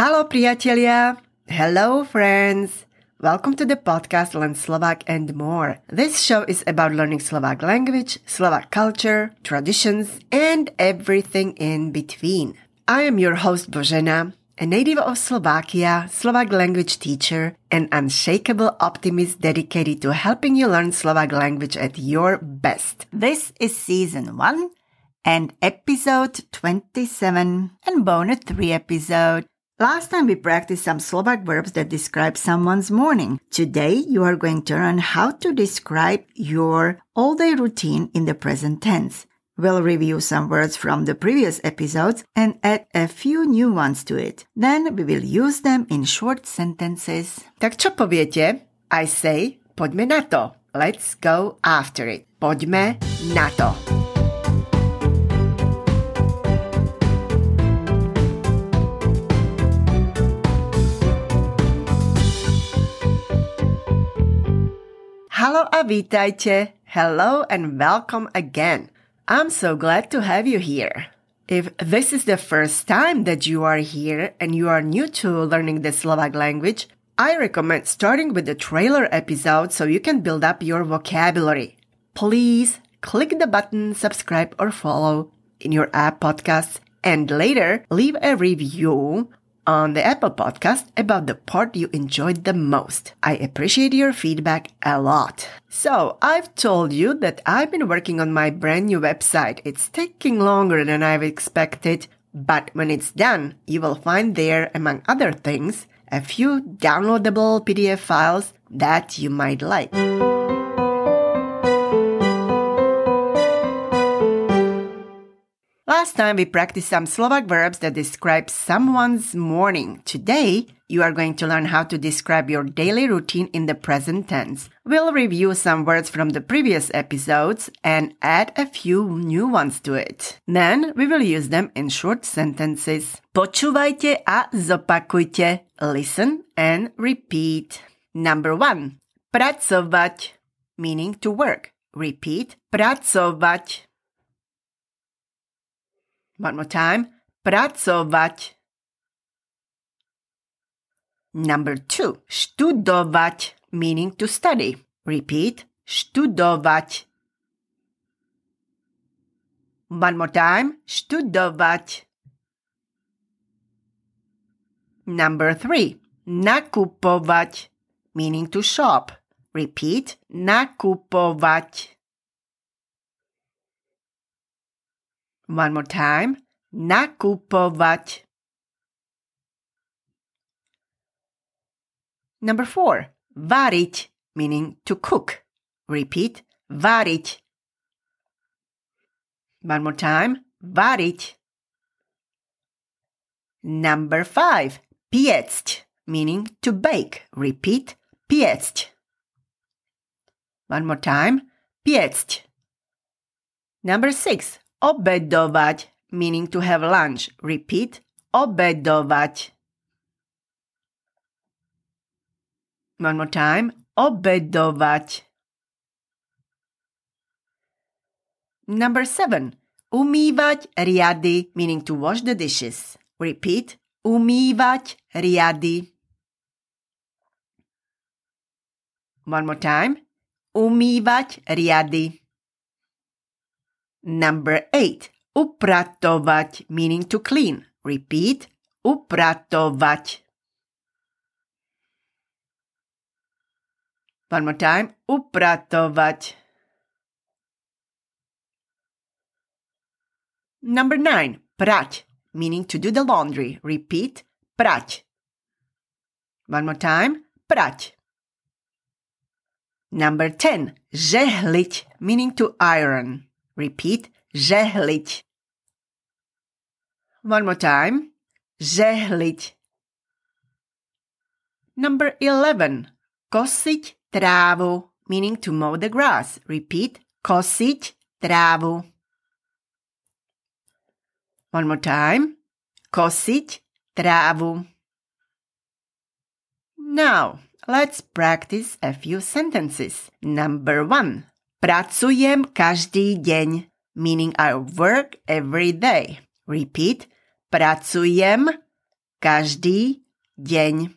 Hello, priatelia. Hello, friends. Welcome to the podcast Learn Slovak and More. This show is about learning Slovak language, Slovak culture, traditions, and everything in between. I am your host Božena, a native of Slovakia, Slovak language teacher, and unshakable optimist dedicated to helping you learn Slovak language at your best. This is season 1 and episode 27 and bonus 3 episode. Last time we practiced some Slovak verbs that describe someone's morning. Today you are going to learn how to describe your all day routine in the present tense. We'll review some words from the previous episodes and add a few new ones to it. Then we will use them in short sentences. Tak čo poviete? I say, poďme na to. Let's go after it. Poďme na to. Hello a vítajte. Hello and welcome again. I'm so glad to have you here. If this is the first time that you are here and you are new to learning the Slovak language, I recommend starting with the trailer episode so you can build up your vocabulary. Please click the button subscribe or follow in your app podcasts and later leave a review on the Apple podcast about the part you enjoyed the most. I appreciate your feedback a lot. So I've told you that I've been working on my brand new website. It's taking longer than I've expected, but when it's done, you will find there, among other things, a few downloadable PDF files that you might like. Last time we practiced some Slovak verbs that describe someone's morning. Today, you are going to learn how to describe your daily routine in the present tense. We'll review some words from the previous episodes and add a few new ones to it. Then we will use them in short sentences. Počúvajte a zopakujte. Listen and repeat. Number one. Pracovať, meaning to work. Repeat. Pracovať. One more time. Pracovať. Number two. Študovať, meaning to study. Repeat. Študovať. One more time. Študovať. Number three. Nakupovať, meaning to shop. Repeat. Nakupovať. One more time. Nakupovať. Number four. Variť, meaning to cook. Repeat. Variť. One more time. Variť. Number five. Piecť, meaning to bake. Repeat. Piecť. One more time. Piecť. Number six. Obedovať, meaning to have lunch. Repeat. Obedovať. One more time. Obedovať. Number seven. Umývať riady, meaning to wash the dishes. Repeat. Umývať riady. One more time. Umývať riady. Number eight. Upratovať, meaning to clean. Repeat. Upratovať. One more time. Upratovať. Number nine. Prať, meaning to do the laundry. Repeat. Prať. One more time. Prať. Number 10. Žehliť, meaning to iron. Repeat. Žehliť. One more time. Žehliť. Number 11. Kosiť trávu, meaning to mow the grass. Repeat. Kosiť trávu. One more time. Kosiť trávu. Now, let's practice a few sentences. Number one. Pracujem každý deň, meaning I work every day. Repeat. Pracujem každý deň.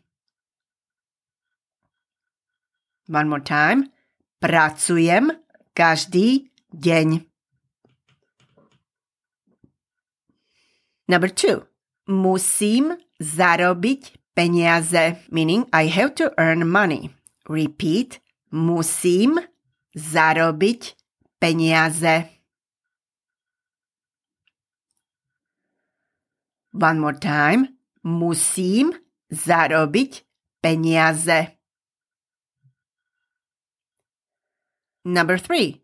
One more time. Pracujem každý deň. Number two. Musím zarobiť peniaze, meaning I have to earn money. Repeat. Musím zarobiť peniaze. One more time. Musím zarobiť peniaze. Number three.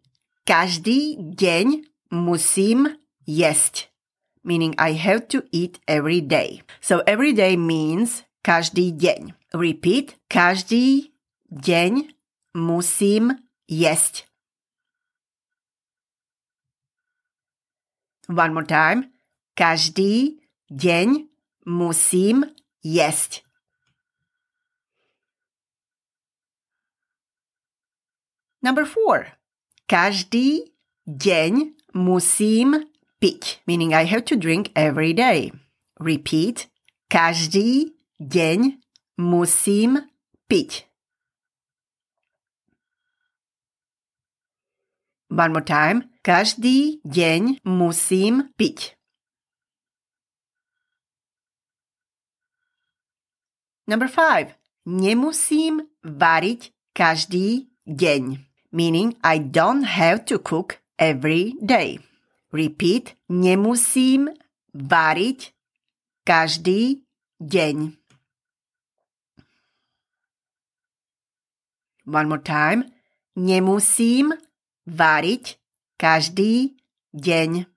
Každý deň musím jesť. Meaning I have to eat every day. So every day means každý deň. Repeat. Každý deň musím jesť. One more time. Každý deň musím jesť. Number four. Každý deň musím piť. Meaning I have to drink every day. Repeat. Každý deň musím piť. One more time. Každý deň musím piť. Number five. Nemusím variť každý deň. Meaning I don't have to cook every day. Repeat. Nemusím variť každý deň. One more time. Nemusím variť každý deň.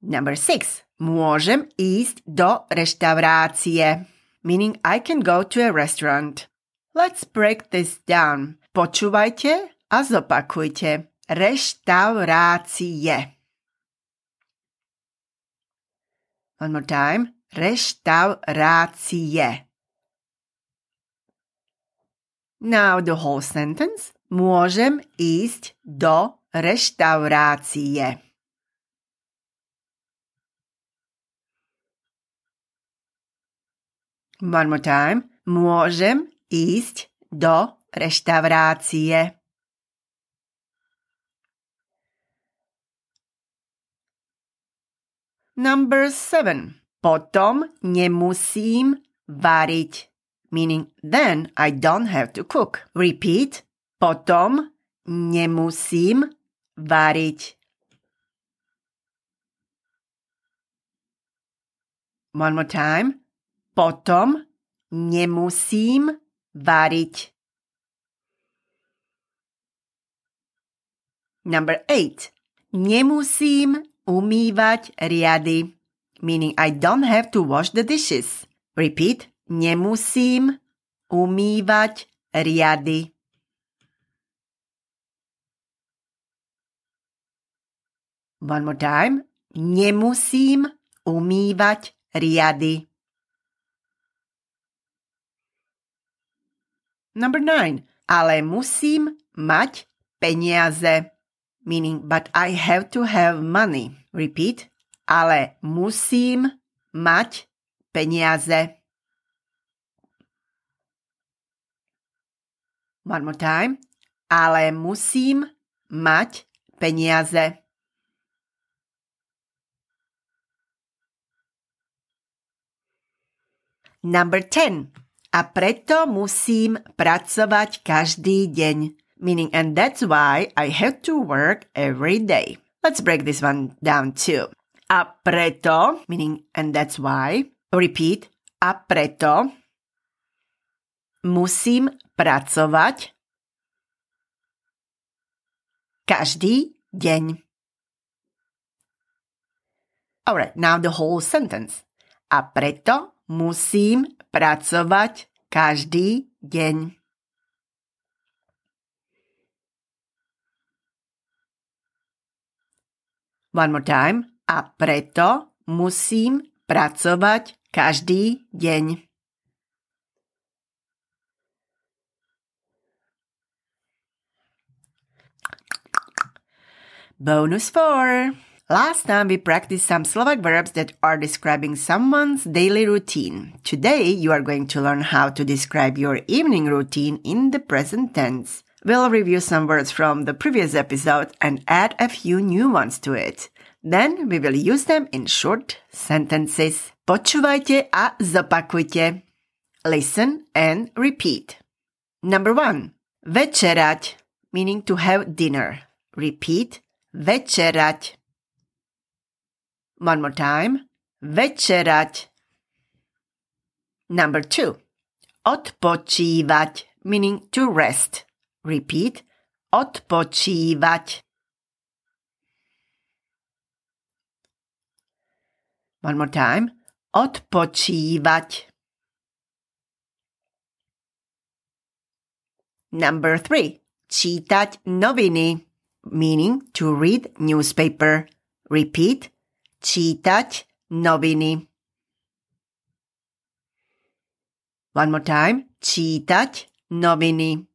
Number six. Môžem ísť do reštaurácie. Meaning I can go to a restaurant. Let's break this down. Počúvajte a zopakujte. Reštaurácie. One more time. Reštaurácie. Now the whole sentence. Môžem ísť do reštaurácie. One more time. Môžem ísť do reštaurácie. Number seven. Potom nemusím variť meaning then I don't have to cook. Repeat. Potom nemusím variť. One more time. Potom nemusím variť. Number eight. Nemusím umývať riady. Meaning I don't have to wash the dishes. Repeat. Nemusím umývať riady. One more time. Nemusím umývať riady. Number nine. Ale musím mať peniaze. Meaning, but I have to have money. Repeat. Ale musím mať peniaze. One more time. Ale musím mať peniaze. Number 10. A preto musím pracovať každý deň. Meaning, and that's why I have to work every day. Let's break this one down too. A preto, meaning, and that's why. Repeat. A preto musím pracovať každý deň. Alright, now the whole sentence. A preto musím pracovať každý deň. One more time. A preto musím pracovať každý deň. Bonus 4. Last time we practiced some Slovak verbs that are describing someone's daily routine. Today you are going to learn how to describe your evening routine in the present tense. We'll review some words from the previous episode and add a few new ones to it. Then we will use them in short sentences. Počúvajte a zopakujte. Listen and repeat. Number one. Večerať, meaning to have dinner. Repeat. Večerať. One more time. Večerať. Number two. Odpočívať, meaning to rest. Repeat. Odpočívať. One more time. Odpočívať. Number three. Čítať noviny, meaning to read newspaper. Repeat. Čítať noviny. One more time. Čítať noviny.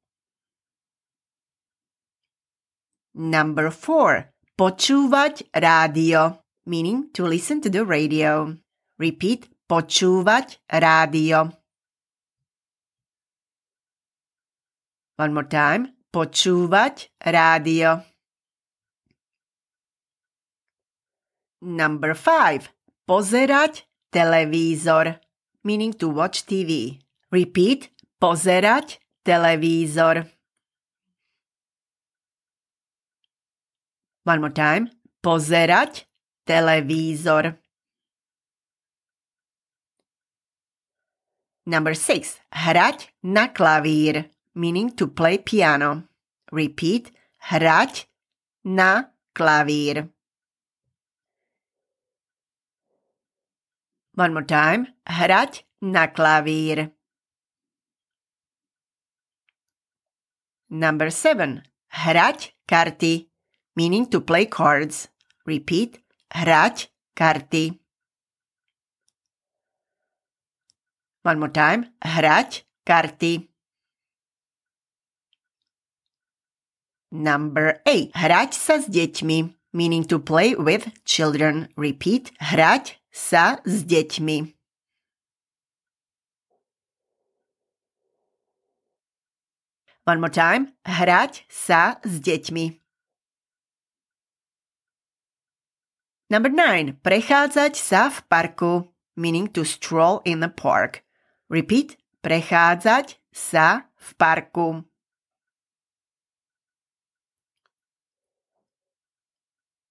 Number four. Počúvať rádio, meaning to listen to the radio. Repeat. Počúvať rádio. One more time. Počúvať rádio. Number five. Pozerať televízor, meaning to watch TV. Repeat. Pozerať televízor. One more time. Pozerať televízor. Number six. Hrať na klavír, meaning to play piano. Repeat. Hrať na klavír. One more time. Hrať na klavír. Number seven. Hrať karty, meaning to play cards. Repeat. Hrať karty. One more time. Hrať karty. Number 8. Hrať sa s deťmi, meaning to play with children. Repeat. Hrať sa s deťmi. One more time. Hrať sa s deťmi. Number 9. Prechádzať sa v parku, meaning to stroll in the park. Repeat. Prechádzať sa v parku.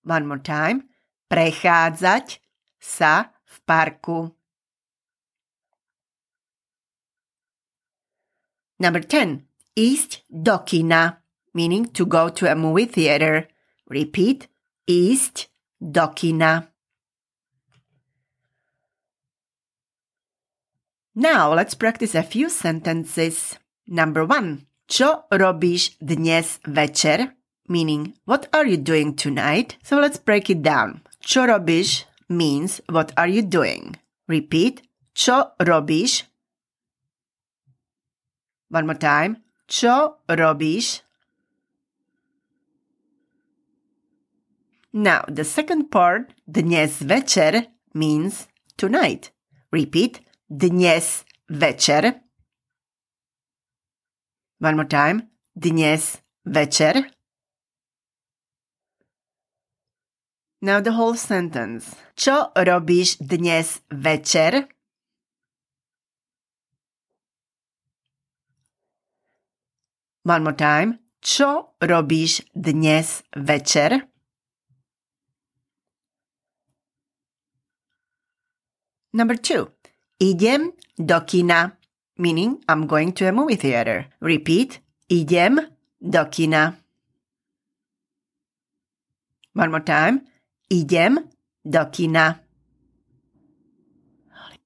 One more time. Prechádzať sa v parku. Number 10. Ísť do kina, meaning to go to a movie theater. Repeat. Ísť do kina. Now let's practice a few sentences. Number one. Čo robíš dnes večer? Meaning, what are you doing tonight? So let's break it down. Čo robíš means what are you doing? Repeat. Čo robíš? One more time. Čo robíš? Now, the second part, dnes večer, means tonight. Repeat. Dnes večer. One more time. Dnes večer. Now the whole sentence. Čo robíš dnes večer? One more time. Čo robíš dnes večer? Number two. Idem do kina, meaning I'm going to a movie theater. Repeat. Idem do kina. One more time. Idem do kina.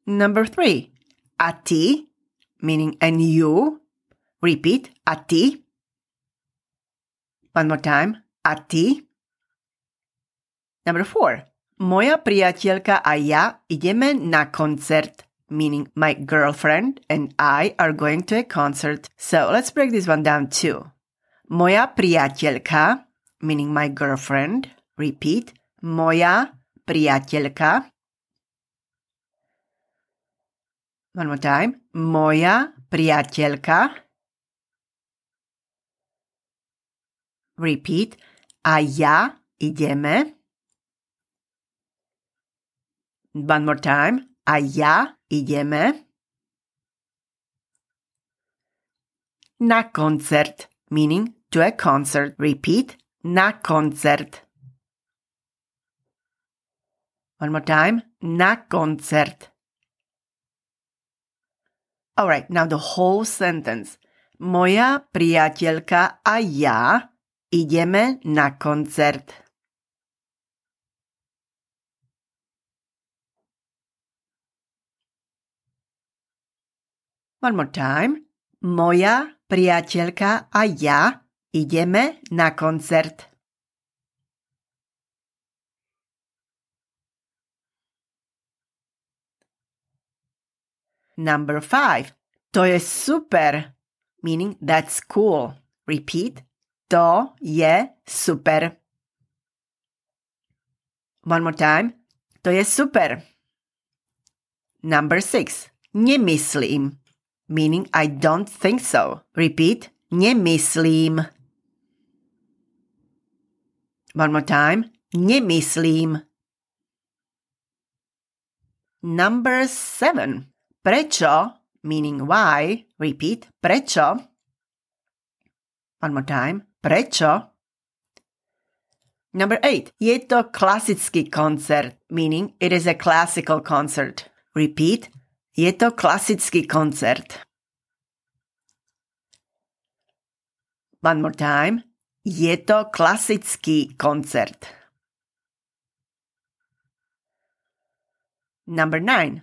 Number three. A ty, meaning and you. Repeat. A ty. One more time. A ty. Number four. Moja priateľka a ja ideme na koncert, meaning my girlfriend and I are going to a concert. So let's break this one down too. Moja priateľka, meaning my girlfriend. Repeat. Moja priateľka. One more time. Moja priateľka. Repeat. A ja ideme. One more time. A ja ideme. Na koncert, meaning to a concert. Repeat. Na koncert. One more time. Na koncert. Alright, now the whole sentence. Moja priateľka a ja ideme na koncert. One more time. Moja priateľka a ja ideme na koncert. Number five. To je super. Meaning that's cool. Repeat. To je super. One more time. To je super. Number six. Nie Nemyslím. Meaning I don't think so. Repeat. Nie Nemyslím. One more time. Nie Nemyslím. Number seven. Prečo, meaning why, repeat, prečo. One more time. Prečo. Number eight. Je to koncert, meaning it is a classical concert. Repeat. Je to koncert. One more time. Je to koncert. Number nine.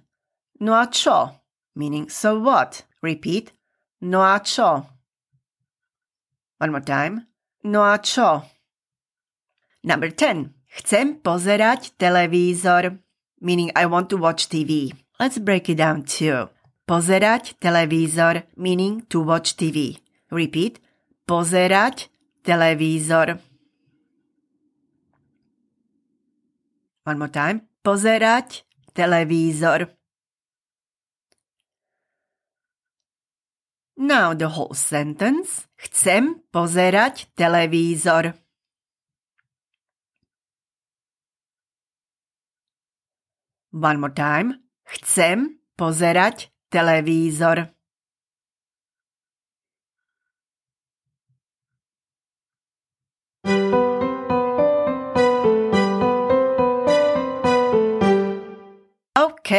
No a čo? Meaning, so what? Repeat. No a čo? One more time. No a čo? Number 10. Chcem pozerať televízor. Meaning, I want to watch TV. Let's break it down too. Pozerať televízor. Meaning, to watch TV. Repeat. Pozerať televízor. One more time. Pozerať televízor. Now the whole sentence. Chcem pozerať televízor. One more time. Chcem pozerať televízor. OK,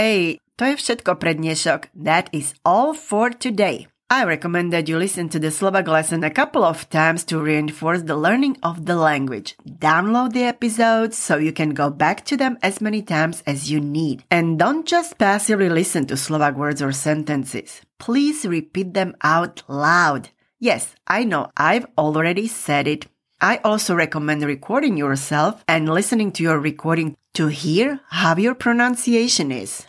to je všetko pre dnešok. That is all for today. I recommend that you listen to the Slovak lesson a couple of times to reinforce the learning of the language. Download the episodes so you can go back to them as many times as you need. And don't just passively listen to Slovak words or sentences. Please repeat them out loud. Yes, I know I've already said it. I also recommend recording yourself and listening to your recording to hear how your pronunciation is.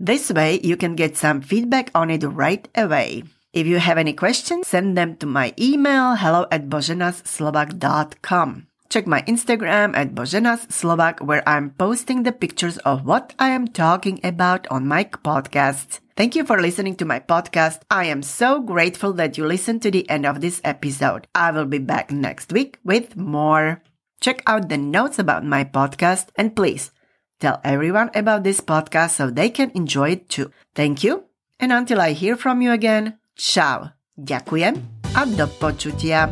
This way you can get some feedback on it right away. If you have any questions, send them to my email hello at boženaslovak.com. Check my Instagram at boženaslovak where I'm posting the pictures of what I am talking about on my podcast. Thank you for listening to my podcast. I am so grateful that you listened to the end of this episode. I will be back next week with more. Check out the notes about my podcast and please tell everyone about this podcast so they can enjoy it too. Thank you. And until I hear from you again, Čau. Ďakujem a do počutia.